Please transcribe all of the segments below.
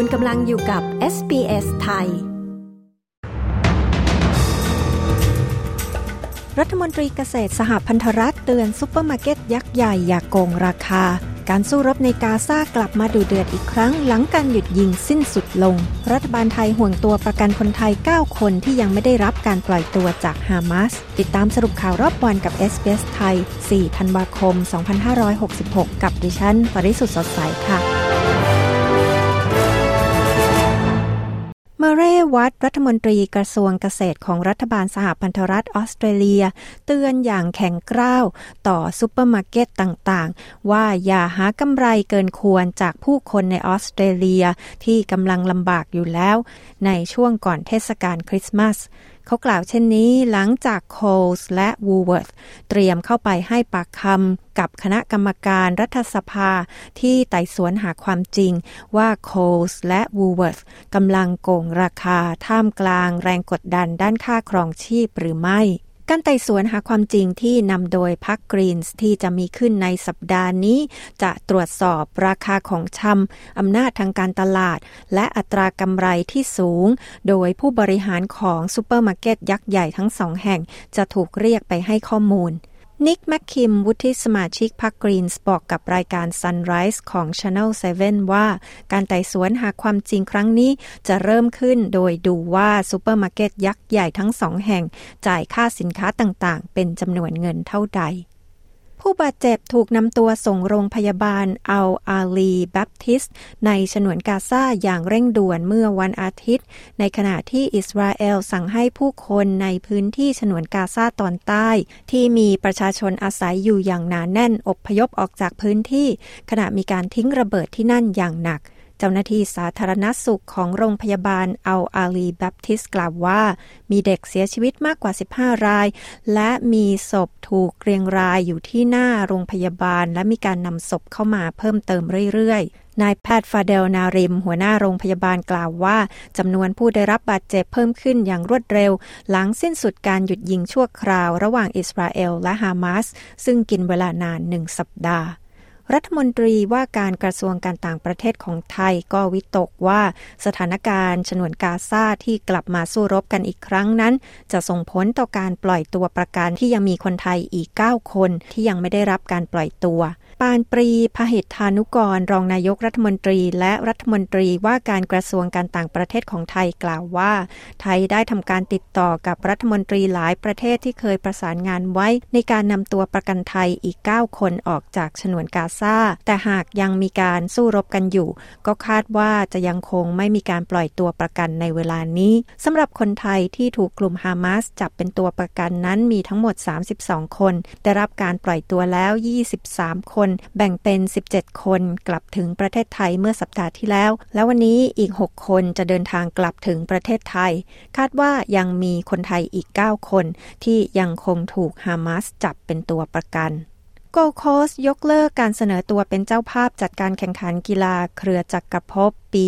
คุณกำลังอยู่กับ SBS ไทย รัฐมนตรีเกษตรสหพันธรัฐเตือนซุปเปอร์มาร์เก็ตยักษ์ใหญ่อย่าโกงราคา การสู้รบในกาซากลับมาดุเดือดอีกครั้งหลังการหยุดยิงสิ้นสุดลง รัฐบาลไทยห่วงตัวประกันคนไทย 9 คนที่ยังไม่ได้รับการปล่อยตัวจากฮามาส ติดตามสรุปข่าวรอบวันกับ SBS ไทย 4 ธันวาคม 2566 กับดิฉัน ปริสุทธ์สดใสค่ะ เมเรย์ วัตต์ รัฐมนตรีกระทรวงเกษตรของรัฐบาลสหพันธรัฐออสเตรเลีย เตือนอย่างแข็งกร้าว ต่อซูเปอร์มาร์เก็ตต่างๆ ว่าอย่าหากำไรเกินควรจากผู้คนในออสเตรเลียที่กำลังลำบากอยู่แล้ว ในช่วงก่อนเทศกาลคริสต์มาส เขากล่าวเช่นนี้หลังจากโคลส์และวูเวิร์ธเตรียมเข้าไปให้ปากคำกับคณะกรรมการรัฐสภาที่ไต่สวนหาความจริงว่าโคลส์และวูเวิร์ธกำลังโกงราคาท่ามกลางแรงกดดันด้านค่าครองชีพหรือไม่ การไต่สวนหาความจริงที่นำโดยพรรคกรีนส์ที่จะมีขึ้นในสัปดาห์นี้ จะตรวจสอบราคาของชำอำนาจทางการตลาด และอัตรากำไรที่สูง โดยผู้บริหารของซูเปอร์มาร์เก็ตยักษ์ใหญ่ทั้งสองแห่งจะถูกเรียกไปให้ข้อมูล นิกแมคคิม วุฒิสมาชิกพรรคกรีนส์บอกกับรายการ Sunrise ของ Channel 7 ว่า การไต่สวนหาความจริงครั้งนี้จะเริ่มขึ้นโดยดูว่าซูเปอร์มาร์เก็ตยักษ์ใหญ่ทั้งสองแห่ง จ่ายค่าสินค้าต่างๆ เป็นจำนวนเงินเท่าใด ผู้บาดเจ็บถูกนำตัวส่งโรงพยาบาลอัลอาห์ลีแบปทิสต์ ในฉนวนกาซาอย่างเร่งด่วนเมื่อวันอาทิตย์ ในขณะที่อิสราเอลสั่งให้ผู้คนในพื้นที่ฉนวนกาซาตอนใต้ ที่มีประชาชนอาศัยอยู่อย่างหนาแน่นอบพยพออกจากพื้นที่ ขณะมีการทิ้งระเบิดที่นั่นอย่างหนัก เจ้าหน้าที่สาธารณสุขของโรงพยาบาลอัลอาลีแบปทิสกล่าวว่า มีเด็กเสียชีวิตมากกว่า 15 ราย และมีศพถูกเรียงรายอยู่ที่หน้าโรงพยาบาล และมีการนำศพเข้ามาเพิ่มเติมเรื่อยๆนายแพทย์ฟาเดลนาริม หัวหน้าโรงพยาบาลกล่าวว่าจำนวนผู้ได้รับบาดเจ็บเพิ่มขึ้นอย่างรวดเร็ว หลังสิ้นสุดการหยุดยิงชั่วคราว ระหว่างอิสราเอลและฮามาส ซึ่งกินเวลานานหนึ่งสัปดาห์ รัฐมนตรีว่าการกระทรวงการต่างประเทศของไทยก็วิตกว่าสถานการณ์ฉนวนกาซาที่กลับมาสู้รบกันอีกครั้งนั้น จะส่งผลต่อการปล่อยตัวประกันที่ยังมีคนไทยอีก 9 คนที่ยังไม่ได้รับการปล่อยตัว ปานปรีพหิทธานุกร รองนายกรัฐมนตรี และรัฐมนตรีว่าการกระทรวงการต่างประเทศของไทยกล่าวว่า ไทยได้ทำการติดต่อกับรัฐมนตรีหลายประเทศที่เคยประสานงานไว้ ในการนำตัวประกันไทยอีก 9 คนออกจากฉนวนกาซาแต่หากยังมีการสู้รบกันอยู่ ก็คาดว่าจะยังคงไม่มีการปล่อยตัวประกันในเวลานี้สำหรับคนไทยที่ถูกกลุ่มฮามาสจับเป็นตัวประกันนั้นมีทั้งหมด 32 คน ได้รับการปล่อยตัวแล้ว 23 คนแบ่งเป็น 17 คนกลับถึงประเทศไทยเมื่อสัปดาห์ที่แล้ว แล้ววันนี้อีก 6 คนจะเดินทางกลับถึงประเทศไทย คาดว่ายังมีคนไทยอีก 9 คน ที่ยังคงถูกฮามาสจับเป็นตัวประกัน โกโคสยกเลิกการเสนอตัวเป็นเจ้าภาพจัดการแข่งขันกีฬาเครือจักรภพปี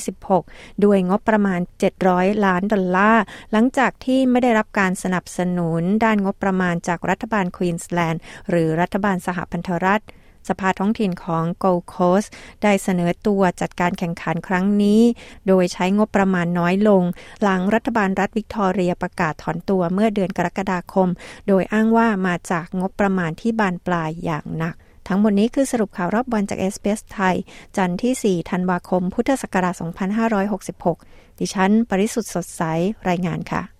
2026 ด้วยงบประมาณ 700 ล้านดอลลาร์ หลังจากที่ไม่ได้รับการสนับสนุนด้านงบประมาณจากรัฐบาลควีนสแลนด์ หรือรัฐบาลสหพันธรัฐ สภาท้องถิ่นของ Gold Coast ได้เสนอตัวจัดการแข่งขันครั้งนี้ โดยใช้งบประมาณน้อยลง หลังรัฐบาลรัฐวิกตอเรียประกาศถอนตัวเมื่อเดือนกรกฎาคม โดยอ้างว่ามาจากงบประมาณที่บานปลายอย่างหนักทั้งหมดนี้คือสรุปข่าวรอบวันจากเอสเปสไทย จันทร์ที่ 4 ธันวาคม พุทธศักราช 2566 ดิฉัน ปริสุทธ์สดใส รายงานค่ะ